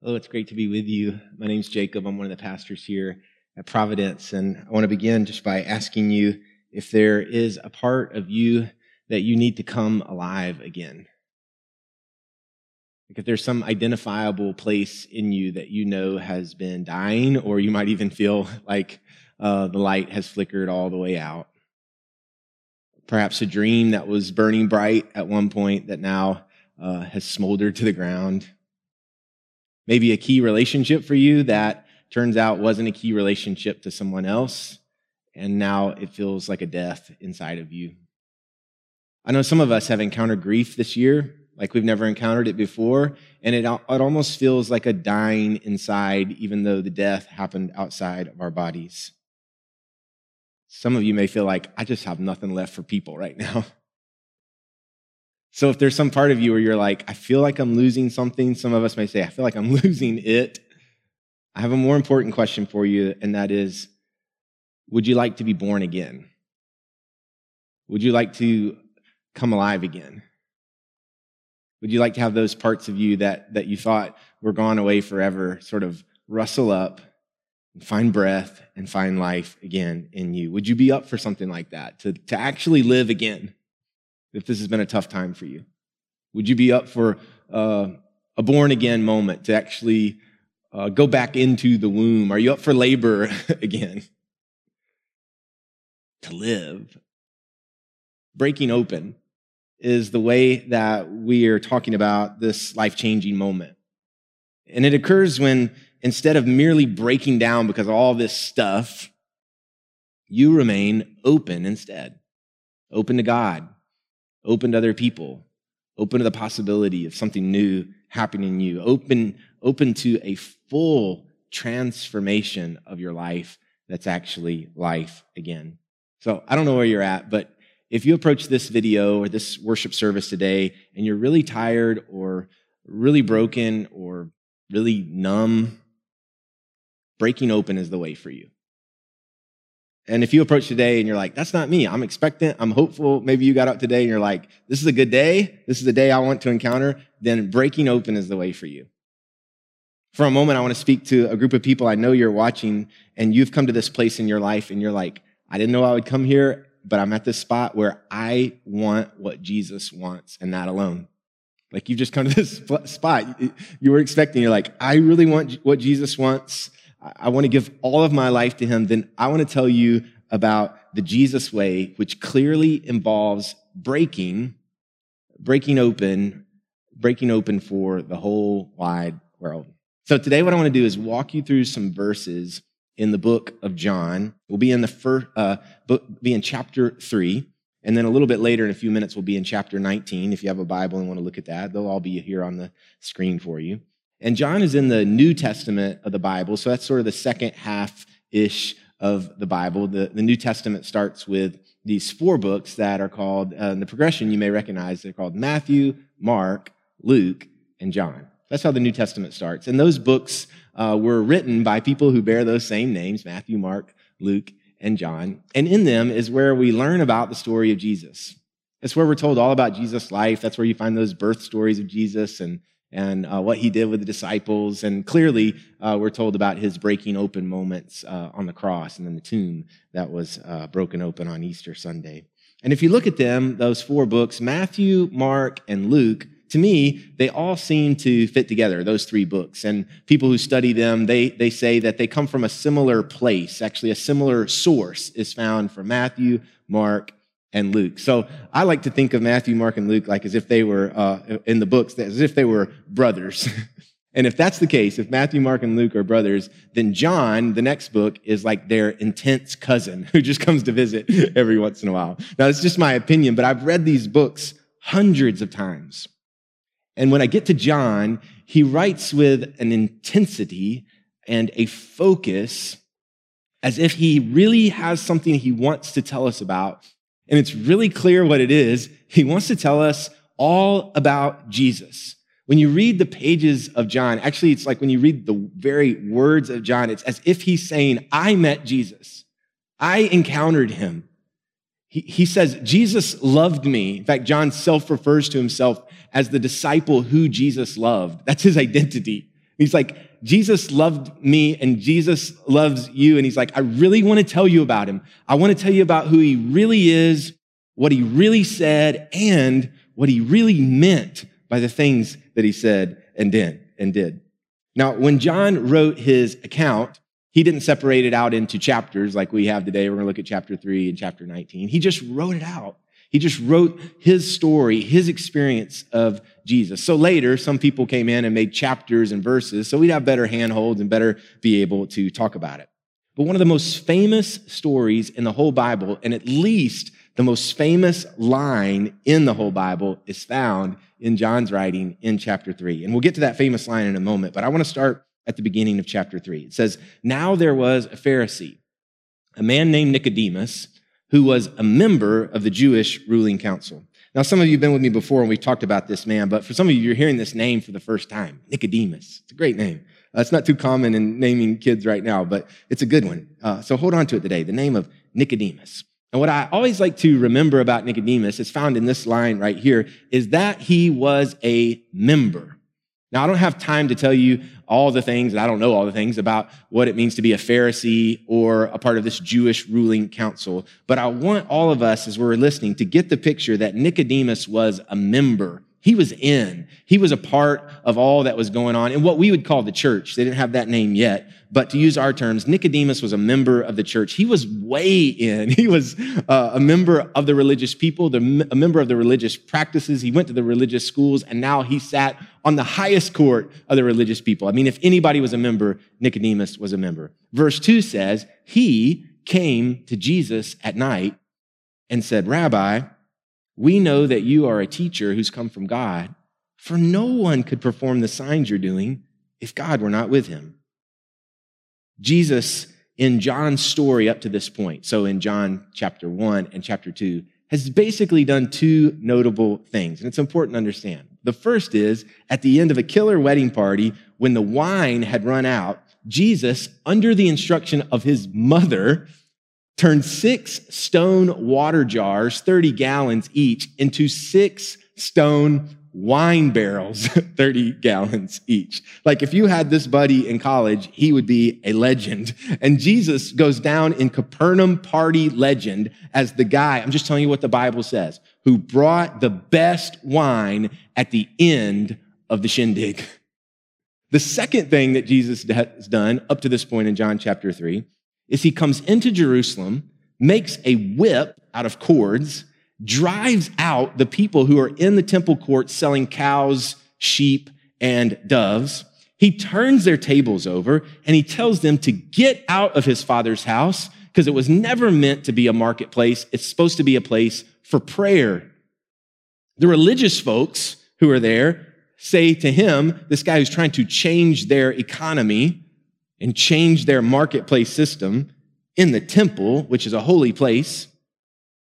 Oh, it's great to be with you. My name is Jacob. I'm one of the pastors here at Providence. And I want to begin just by asking you if there is a part of you that you need to come alive again. Like if there's some identifiable place in you that you know has been dying, or you might even feel like uh, the light has flickered all the way out. Perhaps a dream that was burning bright at one point that now uh, has smoldered to the ground maybe a key relationship for you that turns out wasn't a key relationship to someone else, and now it feels like a death inside of you. I know some of us have encountered grief this year, like we've never encountered it before, and it, it almost feels like a dying inside, even though the death happened outside of our bodies. Some of you may feel like, I just have nothing left for people right now. So if there's some part of you where you're like, I feel like I'm losing something, some of us may say, I feel like I'm losing it. I have a more important question for you, and that is Would you like to be born again? Would you like to come alive again? Would you like to have those parts of you that, that you thought were gone away forever sort of rustle up and find breath and find life again in you? Would you be up for something like that, to, to actually live again? If this has been a tough time for you? Would you be up for uh, a born again moment to actually uh, go back into the womb? Are you up for labor again? to live. Breaking open is the way that we are talking about this life changing moment. And it occurs when instead of merely breaking down because of all this stuff, you remain open instead. Open to God, open to other people, open to the possibility of something new happening in you, open, open to a full transformation of your life that's actually life again. So I don't know where you're at, but if you approach this video or this worship service today and you're really tired or really broken or really numb, breaking open is the way for you. And if you approach today and you're like, that's not me, I'm expectant, I'm hopeful, maybe you got up today and you're like, this is a good day, this is the day I want to encounter, then breaking open is the way for you. For a moment, I want to speak to a group of people I know you're watching and you've come to this place in your life and you're like, I didn't know I would come here, but I'm at this spot where I want what Jesus wants and that alone. Like you've just come to this spot you were expecting. You're like, I really want what Jesus wants. I want to give all of my life to him, then I want to tell you about the Jesus way, which clearly involves breaking, breaking open, breaking open for the whole wide world. So today, what I want to do is walk you through some verses in the book of John. We'll be in the first uh, book, be in chapter three, and then a little bit later, in a few minutes, we'll be in chapter 19. If you have a Bible and want to look at that, they'll all be here on the screen for you. And John is in the New Testament of the Bible, so that's sort of the second half ish of the Bible. The, the New Testament starts with these four books that are called, uh, the progression you may recognize, they're called Matthew, Mark, Luke, and John. That's how the New Testament starts. And those books uh, were written by people who bear those same names Matthew, Mark, Luke, and John. And in them is where we learn about the story of Jesus. It's where we're told all about Jesus' life. That's where you find those birth stories of Jesus and and uh, what he did with the disciples. And clearly, uh, we're told about his breaking open moments uh, on the cross and then the tomb that was uh, broken open on Easter Sunday. And if you look at them, those four books, Matthew, Mark, and Luke, to me, they all seem to fit together, those three books. And people who study them, they, they say that they come from a similar place. Actually, a similar source is found for Matthew, Mark, and Luke. So I like to think of Matthew, Mark, and Luke like as if they were uh, in the books, as if they were brothers. and if that's the case, if Matthew, Mark, and Luke are brothers, then John, the next book, is like their intense cousin who just comes to visit every once in a while. Now, it's just my opinion, but I've read these books hundreds of times. And when I get to John, he writes with an intensity and a focus as if he really has something he wants to tell us about and it's really clear what it is. He wants to tell us all about Jesus. When you read the pages of John, actually, it's like when you read the very words of John, it's as if he's saying, I met Jesus. I encountered him. He, he says, Jesus loved me. In fact, John self refers to himself as the disciple who Jesus loved. That's his identity. He's like, Jesus loved me and Jesus loves you. And he's like, I really want to tell you about him. I want to tell you about who he really is, what he really said, and what he really meant by the things that he said and did and did. Now, when John wrote his account, he didn't separate it out into chapters like we have today. We're going to look at chapter 3 and chapter 19. He just wrote it out. He just wrote his story, his experience of Jesus. So later, some people came in and made chapters and verses, so we'd have better handholds and better be able to talk about it. But one of the most famous stories in the whole Bible, and at least the most famous line in the whole Bible, is found in John's writing in chapter 3. And we'll get to that famous line in a moment, but I want to start at the beginning of chapter 3. It says, Now there was a Pharisee, a man named Nicodemus who was a member of the Jewish ruling council. Now, some of you have been with me before and we've talked about this man, but for some of you, you're hearing this name for the first time Nicodemus. It's a great name. Uh, it's not too common in naming kids right now, but it's a good one. Uh, so hold on to it today the name of Nicodemus. And what I always like to remember about Nicodemus is found in this line right here is that he was a member. Now, I don't have time to tell you all the things, and I don't know all the things about what it means to be a Pharisee or a part of this Jewish ruling council, but I want all of us, as we're listening, to get the picture that Nicodemus was a member. He was in. He was a part of all that was going on in what we would call the church. They didn't have that name yet, but to use our terms, Nicodemus was a member of the church. He was way in. He was uh, a member of the religious people, the, a member of the religious practices. He went to the religious schools, and now he sat on the highest court of the religious people. I mean, if anybody was a member, Nicodemus was a member. Verse 2 says, He came to Jesus at night and said, Rabbi, we know that you are a teacher who's come from God, for no one could perform the signs you're doing if God were not with him. Jesus, in John's story up to this point, so in John chapter 1 and chapter 2, has basically done two notable things, and it's important to understand. The first is at the end of a killer wedding party, when the wine had run out, Jesus, under the instruction of his mother, turned six stone water jars, 30 gallons each, into six stone wine barrels, 30 gallons each. Like if you had this buddy in college, he would be a legend. And Jesus goes down in Capernaum party legend as the guy, I'm just telling you what the Bible says, who brought the best wine at the end of the shindig. The second thing that Jesus has done up to this point in John chapter 3 is he comes into Jerusalem, makes a whip out of cords, drives out the people who are in the temple court selling cows, sheep, and doves. He turns their tables over and he tells them to get out of his father's house because it was never meant to be a marketplace. It's supposed to be a place for prayer. The religious folks who are there say to him, this guy who's trying to change their economy and change their marketplace system in the temple, which is a holy place,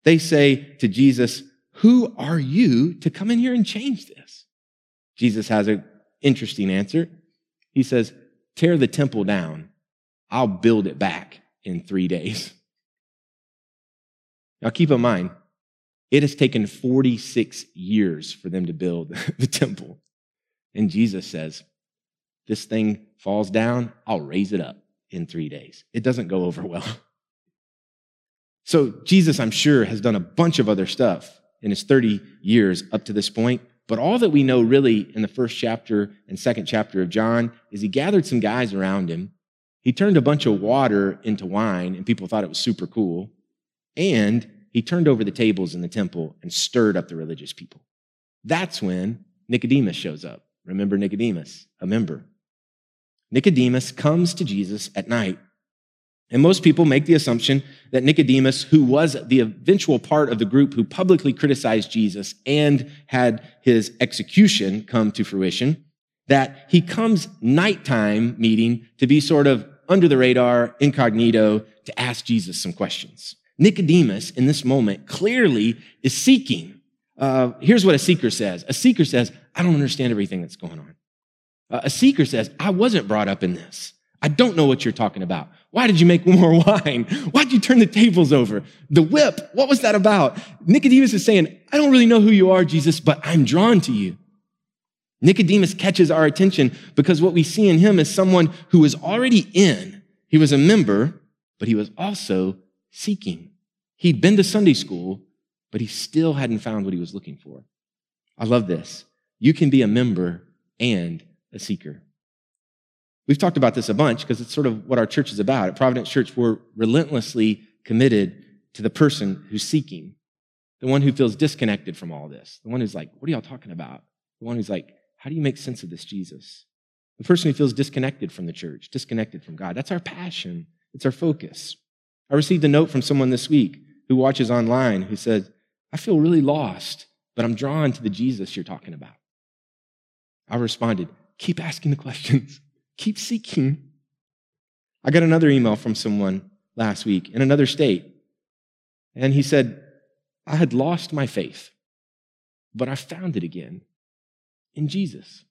they say to Jesus, Who are you to come in here and change this? Jesus has an interesting answer. He says, Tear the temple down. I'll build it back in three days. Now, keep in mind, it has taken 46 years for them to build the temple. And Jesus says, This thing falls down, I'll raise it up in three days. It doesn't go over well. So Jesus, I'm sure, has done a bunch of other stuff in his 30 years up to this point. But all that we know really in the first chapter and second chapter of John is he gathered some guys around him. He turned a bunch of water into wine, and people thought it was super cool. And he turned over the tables in the temple and stirred up the religious people. That's when Nicodemus shows up. Remember Nicodemus, a member. Nicodemus comes to Jesus at night and most people make the assumption that Nicodemus, who was the eventual part of the group who publicly criticized Jesus and had his execution come to fruition, that he comes nighttime meeting to be sort of under the radar, incognito, to ask Jesus some questions. Nicodemus, in this moment, clearly is seeking. Uh, here's what a seeker says. A seeker says, I don't understand everything that's going on. Uh, a seeker says, I wasn't brought up in this. I don't know what you're talking about. Why did you make more wine? Why'd you turn the tables over? The whip, what was that about? Nicodemus is saying, I don't really know who you are, Jesus, but I'm drawn to you. Nicodemus catches our attention because what we see in him is someone who was already in. He was a member, but he was also seeking. He'd been to Sunday school, but he still hadn't found what he was looking for. I love this. You can be a member and a seeker. We've talked about this a bunch because it's sort of what our church is about. At Providence Church, we're relentlessly committed to the person who's seeking, the one who feels disconnected from all this, the one who's like, What are y'all talking about? The one who's like, How do you make sense of this Jesus? The person who feels disconnected from the church, disconnected from God. That's our passion, it's our focus. I received a note from someone this week who watches online who said, I feel really lost, but I'm drawn to the Jesus you're talking about. I responded, Keep asking the questions. Keep seeking. I got another email from someone last week in another state. And he said, I had lost my faith, but I found it again in Jesus.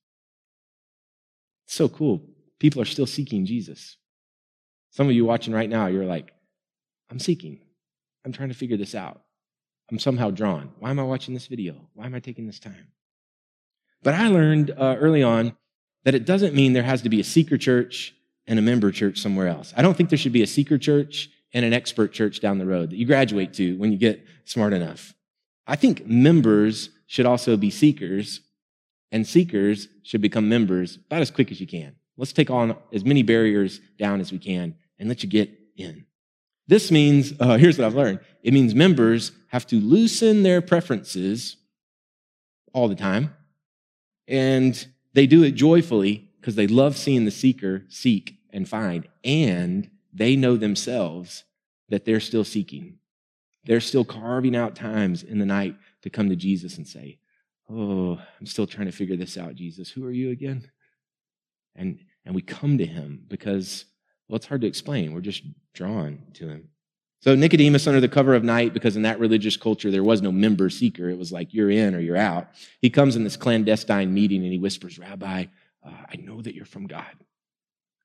It's so cool. People are still seeking Jesus. Some of you watching right now, you're like, I'm seeking. I'm trying to figure this out. I'm somehow drawn. Why am I watching this video? Why am I taking this time? But I learned uh, early on that it doesn't mean there has to be a seeker church and a member church somewhere else. I don't think there should be a seeker church and an expert church down the road that you graduate to when you get smart enough. I think members should also be seekers, and seekers should become members about as quick as you can. Let's take on as many barriers down as we can and let you get in. This means, uh, here's what I've learned it means members have to loosen their preferences all the time and they do it joyfully because they love seeing the seeker seek and find, and they know themselves that they're still seeking. They're still carving out times in the night to come to Jesus and say, Oh, I'm still trying to figure this out, Jesus. Who are you again? And, and we come to him because, well, it's hard to explain. We're just drawn to him. So Nicodemus, under the cover of night, because in that religious culture there was no member seeker, it was like you're in or you're out. He comes in this clandestine meeting and he whispers, Rabbi, uh, I know that you're from God.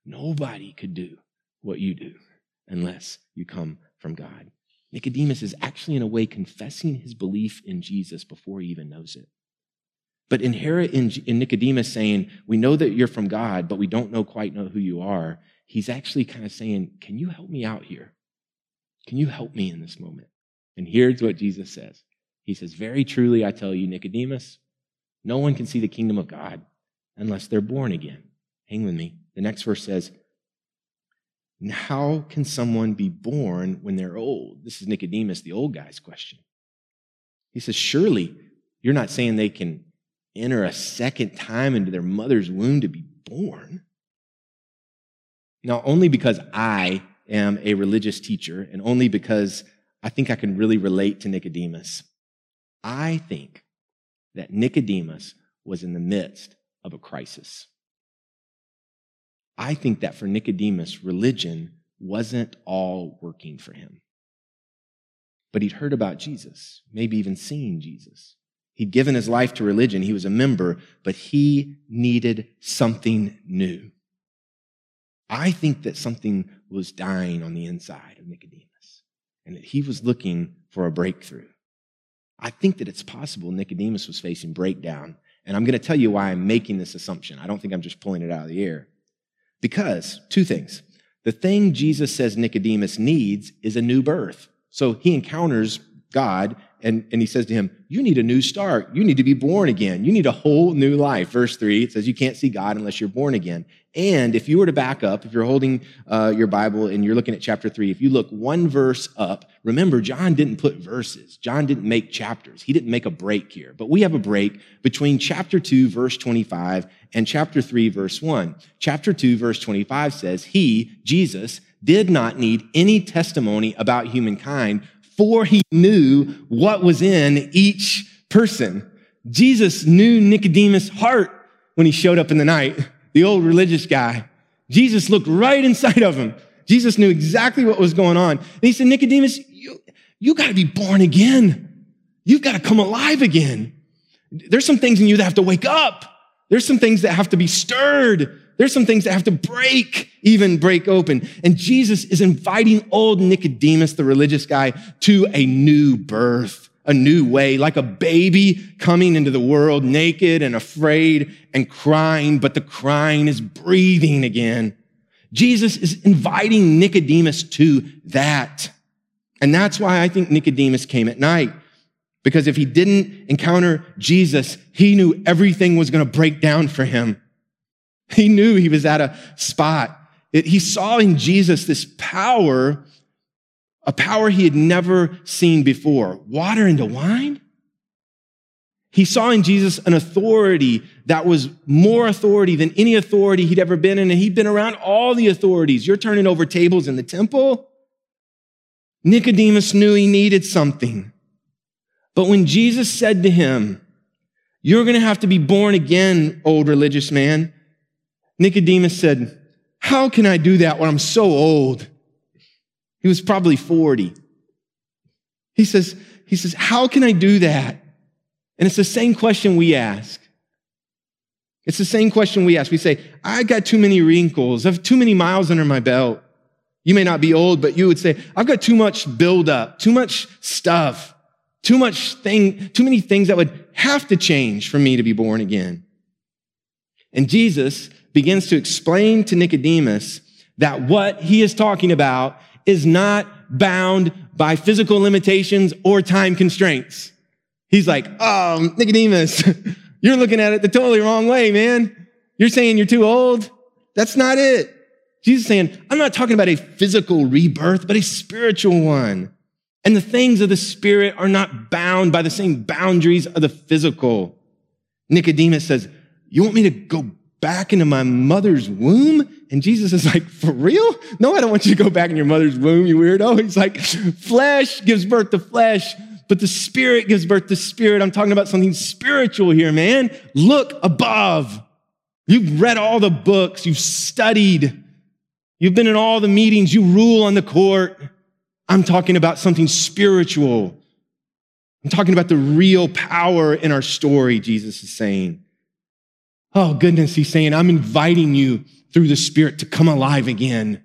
Nobody could do what you do unless you come from God. Nicodemus is actually, in a way, confessing his belief in Jesus before he even knows it. But inherent in, in Nicodemus saying, We know that you're from God, but we don't know quite know who you are, he's actually kind of saying, Can you help me out here? Can you help me in this moment? And here's what Jesus says He says, Very truly, I tell you, Nicodemus, no one can see the kingdom of God unless they're born again. Hang with me. The next verse says, How can someone be born when they're old? This is Nicodemus, the old guy's question. He says, Surely you're not saying they can enter a second time into their mother's womb to be born. Now, only because I am a religious teacher, and only because I think I can really relate to Nicodemus. I think that Nicodemus was in the midst of a crisis. I think that for Nicodemus, religion wasn't all working for him. But he'd heard about Jesus, maybe even seen Jesus. He'd given his life to religion. He was a member, but he needed something new. I think that something was dying on the inside of Nicodemus and that he was looking for a breakthrough. I think that it's possible Nicodemus was facing breakdown. And I'm going to tell you why I'm making this assumption. I don't think I'm just pulling it out of the air. Because two things. The thing Jesus says Nicodemus needs is a new birth. So he encounters God and, and he says to him, You need a new start. You need to be born again. You need a whole new life. Verse three, it says, You can't see God unless you're born again. And if you were to back up, if you're holding uh, your Bible and you're looking at chapter three, if you look one verse up, remember, John didn't put verses. John didn't make chapters. He didn't make a break here. But we have a break between chapter two, verse 25, and chapter three, verse one. Chapter two, verse 25 says, He, Jesus, did not need any testimony about humankind for he knew what was in each person. Jesus knew Nicodemus' heart when he showed up in the night, the old religious guy. Jesus looked right inside of him. Jesus knew exactly what was going on. And he said, Nicodemus, you, you got to be born again. You've got to come alive again. There's some things in you that have to wake up. There's some things that have to be stirred. There's some things that have to break, even break open. And Jesus is inviting old Nicodemus, the religious guy, to a new birth, a new way, like a baby coming into the world naked and afraid and crying, but the crying is breathing again. Jesus is inviting Nicodemus to that. And that's why I think Nicodemus came at night. Because if he didn't encounter Jesus, he knew everything was going to break down for him. He knew he was at a spot. It, he saw in Jesus this power a power he had never seen before. Water into wine? He saw in Jesus an authority that was more authority than any authority he'd ever been in, and he'd been around all the authorities. You're turning over tables in the temple. Nicodemus knew he needed something. But when Jesus said to him, You're going to have to be born again, old religious man, Nicodemus said, How can I do that when I'm so old? He was probably 40. He says, he says, how can I do that? And it's the same question we ask. It's the same question we ask. We say, I got too many wrinkles. I have too many miles under my belt. You may not be old, but you would say, I've got too much buildup, too much stuff, too much thing, too many things that would have to change for me to be born again. And Jesus begins to explain to Nicodemus that what he is talking about is not bound by physical limitations or time constraints. He's like, oh, Nicodemus, you're looking at it the totally wrong way, man. You're saying you're too old. That's not it. Jesus saying, I'm not talking about a physical rebirth, but a spiritual one. And the things of the spirit are not bound by the same boundaries of the physical. Nicodemus says, you want me to go back into my mother's womb? And Jesus is like, for real? No, I don't want you to go back in your mother's womb, you weirdo. He's like, flesh gives birth to flesh, but the spirit gives birth to spirit. I'm talking about something spiritual here, man. Look above. You've read all the books, you've studied, you've been in all the meetings, you rule on the court. I'm talking about something spiritual. I'm talking about the real power in our story, Jesus is saying. Oh, goodness, he's saying, I'm inviting you through the Spirit to come alive again.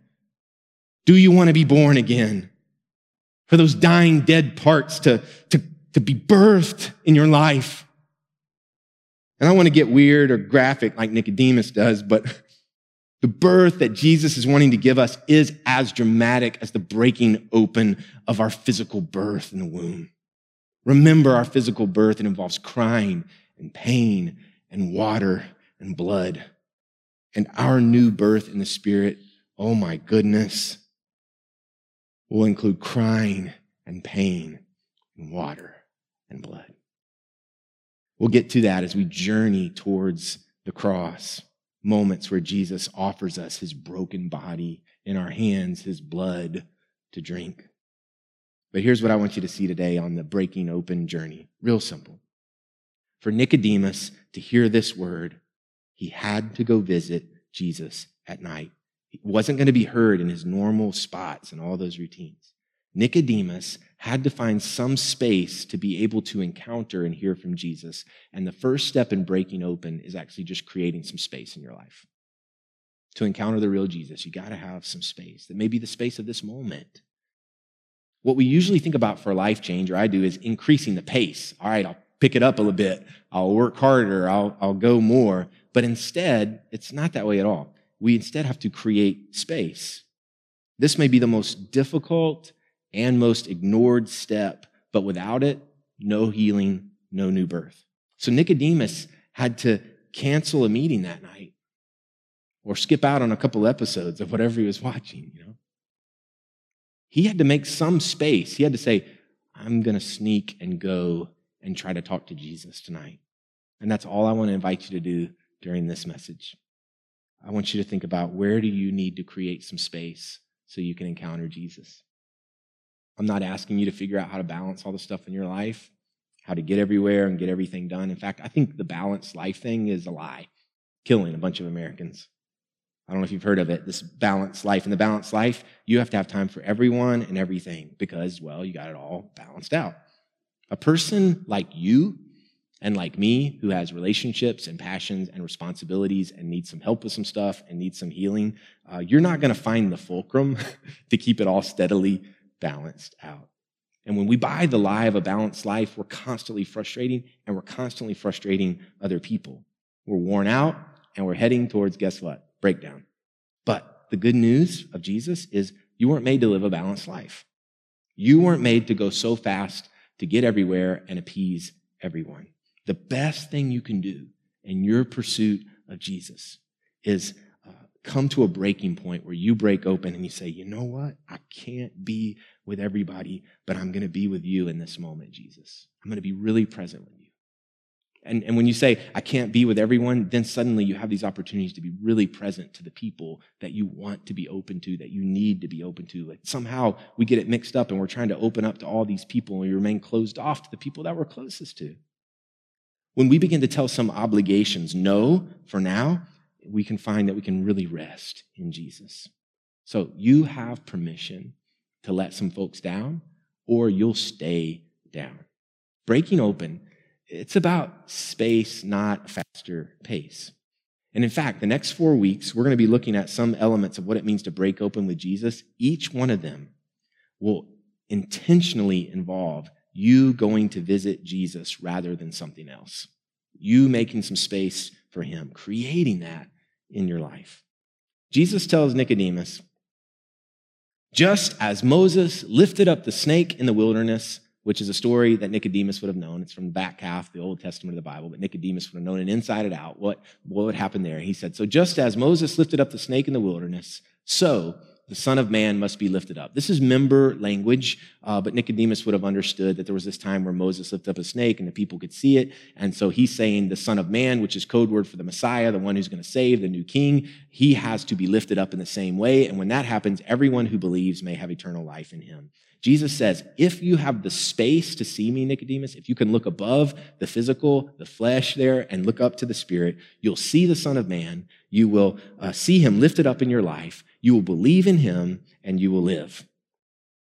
Do you want to be born again? For those dying, dead parts to, to, to be birthed in your life. And I want to get weird or graphic like Nicodemus does, but the birth that Jesus is wanting to give us is as dramatic as the breaking open of our physical birth in the womb. Remember our physical birth, it involves crying and pain and water and blood. And our new birth in the Spirit, oh my goodness, will include crying and pain and water and blood. We'll get to that as we journey towards the cross, moments where Jesus offers us his broken body in our hands, his blood to drink. But here's what I want you to see today on the breaking open journey. Real simple. For Nicodemus to hear this word, he had to go visit Jesus at night. He wasn't going to be heard in his normal spots and all those routines. Nicodemus had to find some space to be able to encounter and hear from Jesus. And the first step in breaking open is actually just creating some space in your life. To encounter the real Jesus, you got to have some space. That may be the space of this moment. What we usually think about for life change, or I do, is increasing the pace. All right, I'll pick it up a little bit. I'll work harder. I'll, I'll go more. But instead, it's not that way at all. We instead have to create space. This may be the most difficult and most ignored step, but without it, no healing, no new birth. So Nicodemus had to cancel a meeting that night or skip out on a couple episodes of whatever he was watching, you know. He had to make some space. He had to say, I'm going to sneak and go and try to talk to Jesus tonight. And that's all I want to invite you to do during this message. I want you to think about where do you need to create some space so you can encounter Jesus. I'm not asking you to figure out how to balance all the stuff in your life, how to get everywhere and get everything done. In fact, I think the balanced life thing is a lie, killing a bunch of Americans. I don't know if you've heard of it, this balanced life. In the balanced life, you have to have time for everyone and everything because, well, you got it all balanced out. A person like you and like me, who has relationships and passions and responsibilities and needs some help with some stuff and needs some healing, uh, you're not going to find the fulcrum to keep it all steadily balanced out. And when we buy the lie of a balanced life, we're constantly frustrating and we're constantly frustrating other people. We're worn out and we're heading towards, guess what? Breakdown. But the good news of Jesus is you weren't made to live a balanced life. You weren't made to go so fast to get everywhere and appease everyone. The best thing you can do in your pursuit of Jesus is uh, come to a breaking point where you break open and you say, you know what? I can't be with everybody, but I'm going to be with you in this moment, Jesus. I'm going to be really present with you. And, and when you say, I can't be with everyone, then suddenly you have these opportunities to be really present to the people that you want to be open to, that you need to be open to. Like somehow we get it mixed up and we're trying to open up to all these people and we remain closed off to the people that we're closest to. When we begin to tell some obligations no for now, we can find that we can really rest in Jesus. So you have permission to let some folks down, or you'll stay down. Breaking open it's about space, not faster pace. And in fact, the next four weeks, we're going to be looking at some elements of what it means to break open with Jesus. Each one of them will intentionally involve you going to visit Jesus rather than something else. You making some space for him, creating that in your life. Jesus tells Nicodemus, just as Moses lifted up the snake in the wilderness, which is a story that Nicodemus would have known. It's from the back half, the Old Testament of the Bible, but Nicodemus would have known it inside and out what, what would happen there. He said, So just as Moses lifted up the snake in the wilderness, so the Son of Man must be lifted up. This is member language, uh, but Nicodemus would have understood that there was this time where Moses lifted up a snake and the people could see it. And so he's saying the Son of Man, which is code word for the Messiah, the one who's going to save, the new king, he has to be lifted up in the same way. And when that happens, everyone who believes may have eternal life in him. Jesus says, if you have the space to see me, Nicodemus, if you can look above the physical, the flesh there, and look up to the spirit, you'll see the Son of Man. You will uh, see him lifted up in your life. You will believe in him and you will live.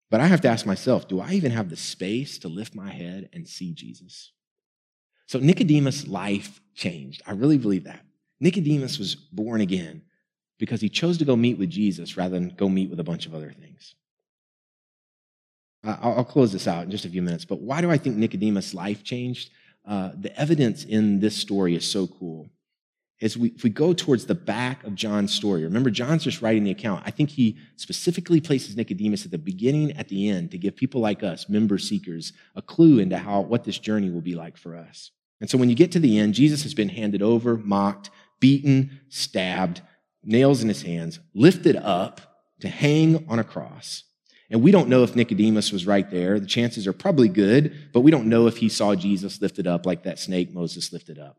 But I have to ask myself, do I even have the space to lift my head and see Jesus? So Nicodemus' life changed. I really believe that. Nicodemus was born again because he chose to go meet with Jesus rather than go meet with a bunch of other things. I'll, close this out in just a few minutes, but why do I think Nicodemus' life changed? Uh, the evidence in this story is so cool. As we, if we go towards the back of John's story, remember, John's just writing the account. I think he specifically places Nicodemus at the beginning, at the end, to give people like us, member seekers, a clue into how what this journey will be like for us. And so when you get to the end, Jesus has been handed over, mocked, beaten, stabbed, nails in his hands, lifted up to hang on a cross. And we don't know if Nicodemus was right there. The chances are probably good, but we don't know if he saw Jesus lifted up like that snake Moses lifted up.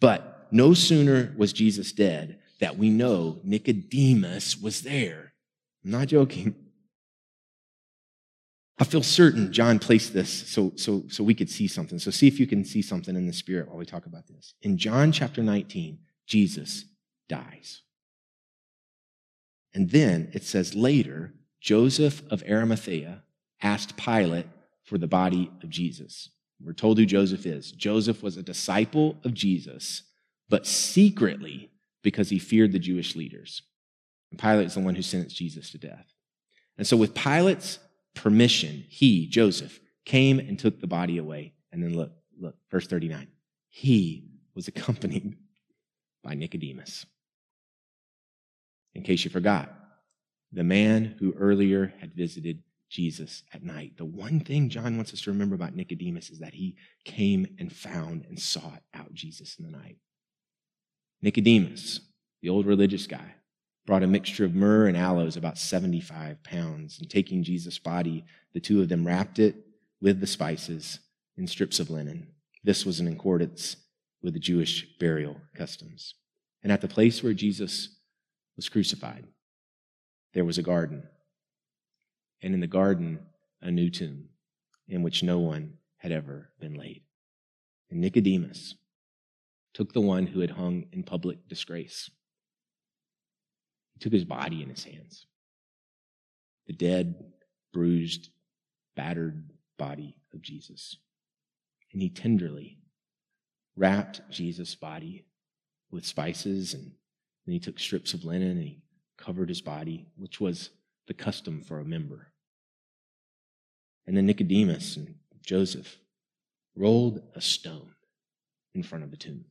But no sooner was Jesus dead that we know Nicodemus was there. I'm not joking. I feel certain John placed this so, so, so we could see something. So see if you can see something in the spirit while we talk about this. In John chapter 19, Jesus dies. And then it says later, Joseph of Arimathea asked Pilate for the body of Jesus. We're told who Joseph is. Joseph was a disciple of Jesus, but secretly because he feared the Jewish leaders. And Pilate is the one who sentenced Jesus to death. And so, with Pilate's permission, he, Joseph, came and took the body away. And then look, look, verse 39. He was accompanied by Nicodemus. In case you forgot, the man who earlier had visited Jesus at night. The one thing John wants us to remember about Nicodemus is that he came and found and sought out Jesus in the night. Nicodemus, the old religious guy, brought a mixture of myrrh and aloes, about 75 pounds, and taking Jesus' body, the two of them wrapped it with the spices in strips of linen. This was in accordance with the Jewish burial customs. And at the place where Jesus was crucified, there was a garden. And in the garden, a new tomb in which no one had ever been laid. And Nicodemus took the one who had hung in public disgrace. He took his body in his hands. The dead, bruised, battered body of Jesus. And he tenderly wrapped Jesus' body with spices and then he took strips of linen and he covered his body, which was the custom for a member. And then Nicodemus and Joseph rolled a stone in front of the tomb.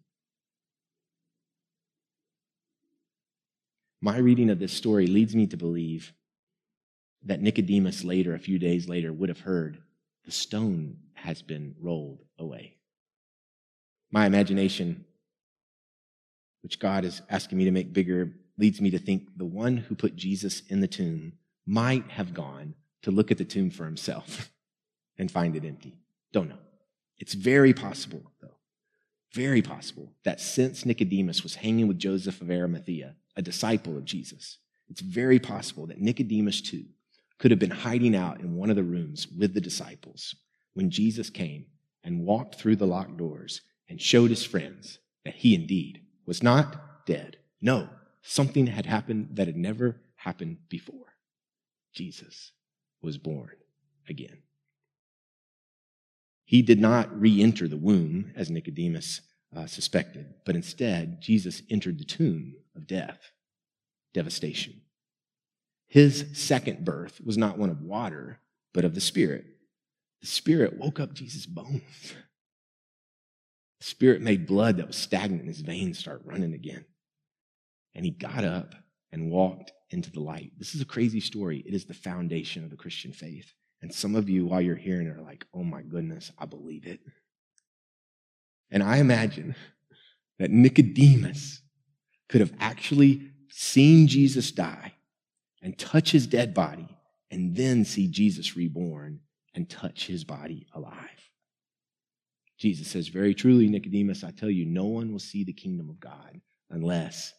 My reading of this story leads me to believe that Nicodemus later, a few days later, would have heard the stone has been rolled away. My imagination, which God is asking me to make bigger, leads me to think the one who put Jesus in the tomb might have gone to look at the tomb for himself and find it empty. Don't know. It's very possible, though, very possible that since Nicodemus was hanging with Joseph of Arimathea, a disciple of Jesus, it's very possible that Nicodemus too could have been hiding out in one of the rooms with the disciples when Jesus came and walked through the locked doors and showed his friends that he indeed was not dead. No, something had happened that had never happened before. Jesus was born again. He did not re enter the womb, as Nicodemus uh, suspected, but instead, Jesus entered the tomb of death, devastation. His second birth was not one of water, but of the Spirit. The Spirit woke up Jesus' bones. The Spirit made blood that was stagnant in his veins start running again. And he got up and walked into the light. This is a crazy story. It is the foundation of the Christian faith. And some of you, while you're hearing it, are like, oh my goodness, I believe it. And I imagine that Nicodemus could have actually seen Jesus die and touch his dead body and then see Jesus reborn and touch his body alive. Jesus says, Very truly, Nicodemus, I tell you, no one will see the kingdom of God unless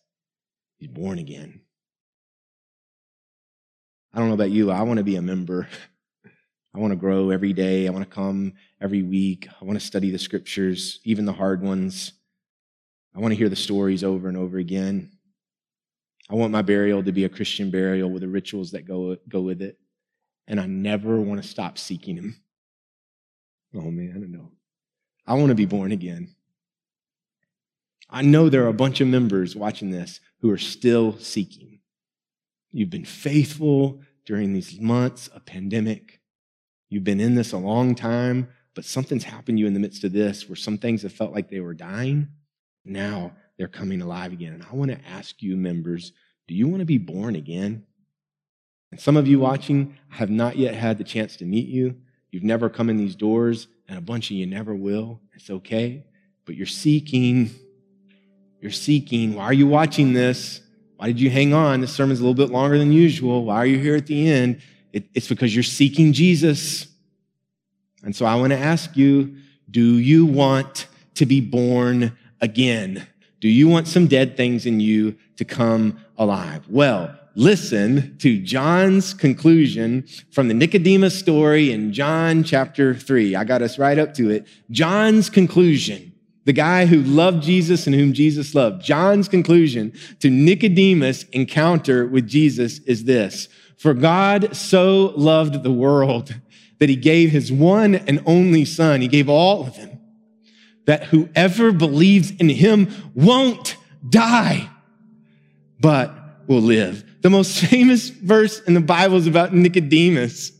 he's born again. I don't know about you, I want to be a member I want to grow every day. I want to come every week. I want to study the scriptures, even the hard ones. I want to hear the stories over and over again. I want my burial to be a Christian burial with the rituals that go, go with it. And I never want to stop seeking Him. Oh man, I don't know. I want to be born again. I know there are a bunch of members watching this who are still seeking. You've been faithful during these months of pandemic. You've been in this a long time, but something's happened to you in the midst of this where some things have felt like they were dying. Now they're coming alive again. And I want to ask you, members, do you want to be born again? And some of you mm-hmm. watching have not yet had the chance to meet you. You've never come in these doors, and a bunch of you never will. It's okay. But you're seeking. You're seeking. Why are you watching this? Why did you hang on? This sermon's a little bit longer than usual. Why are you here at the end? It, it's because you're seeking Jesus. And so I want to ask you, do you want to be born again? Do you want some dead things in you to come alive? Well, listen to John's conclusion from the Nicodemus story in John chapter 3. I got us right up to it. John's conclusion, the guy who loved Jesus and whom Jesus loved, John's conclusion to Nicodemus' encounter with Jesus is this. For God so loved the world that he gave his one and only son. He gave all of him that whoever believes in him won't die, but will live. The most famous verse in the Bible is about Nicodemus,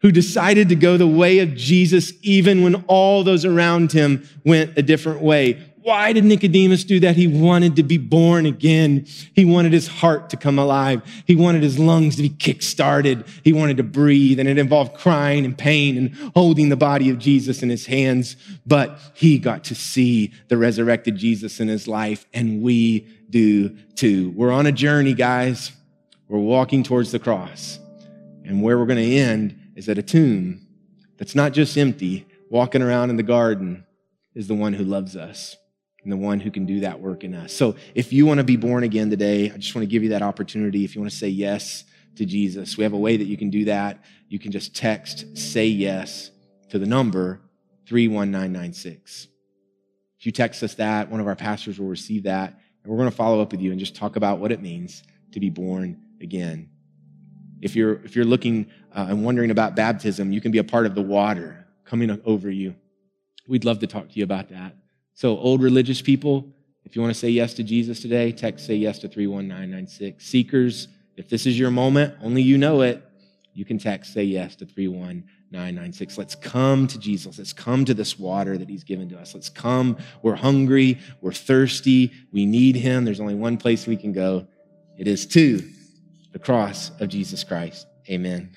who decided to go the way of Jesus even when all those around him went a different way. Why did Nicodemus do that? He wanted to be born again. He wanted his heart to come alive. He wanted his lungs to be kick-started. He wanted to breathe, and it involved crying and pain and holding the body of Jesus in his hands. But he got to see the resurrected Jesus in his life, and we do too. We're on a journey, guys. We're walking towards the cross. And where we're going to end is at a tomb that's not just empty. Walking around in the garden is the one who loves us and the one who can do that work in us. So if you want to be born again today, I just want to give you that opportunity. If you want to say yes to Jesus, we have a way that you can do that. You can just text say yes to the number 31996. If you text us that, one of our pastors will receive that, and we're going to follow up with you and just talk about what it means to be born again. If you're if you're looking uh, and wondering about baptism, you can be a part of the water coming over you. We'd love to talk to you about that. So, old religious people, if you want to say yes to Jesus today, text say yes to 31996. Seekers, if this is your moment, only you know it, you can text say yes to 31996. Let's come to Jesus. Let's come to this water that he's given to us. Let's come. We're hungry. We're thirsty. We need him. There's only one place we can go. It is to the cross of Jesus Christ. Amen.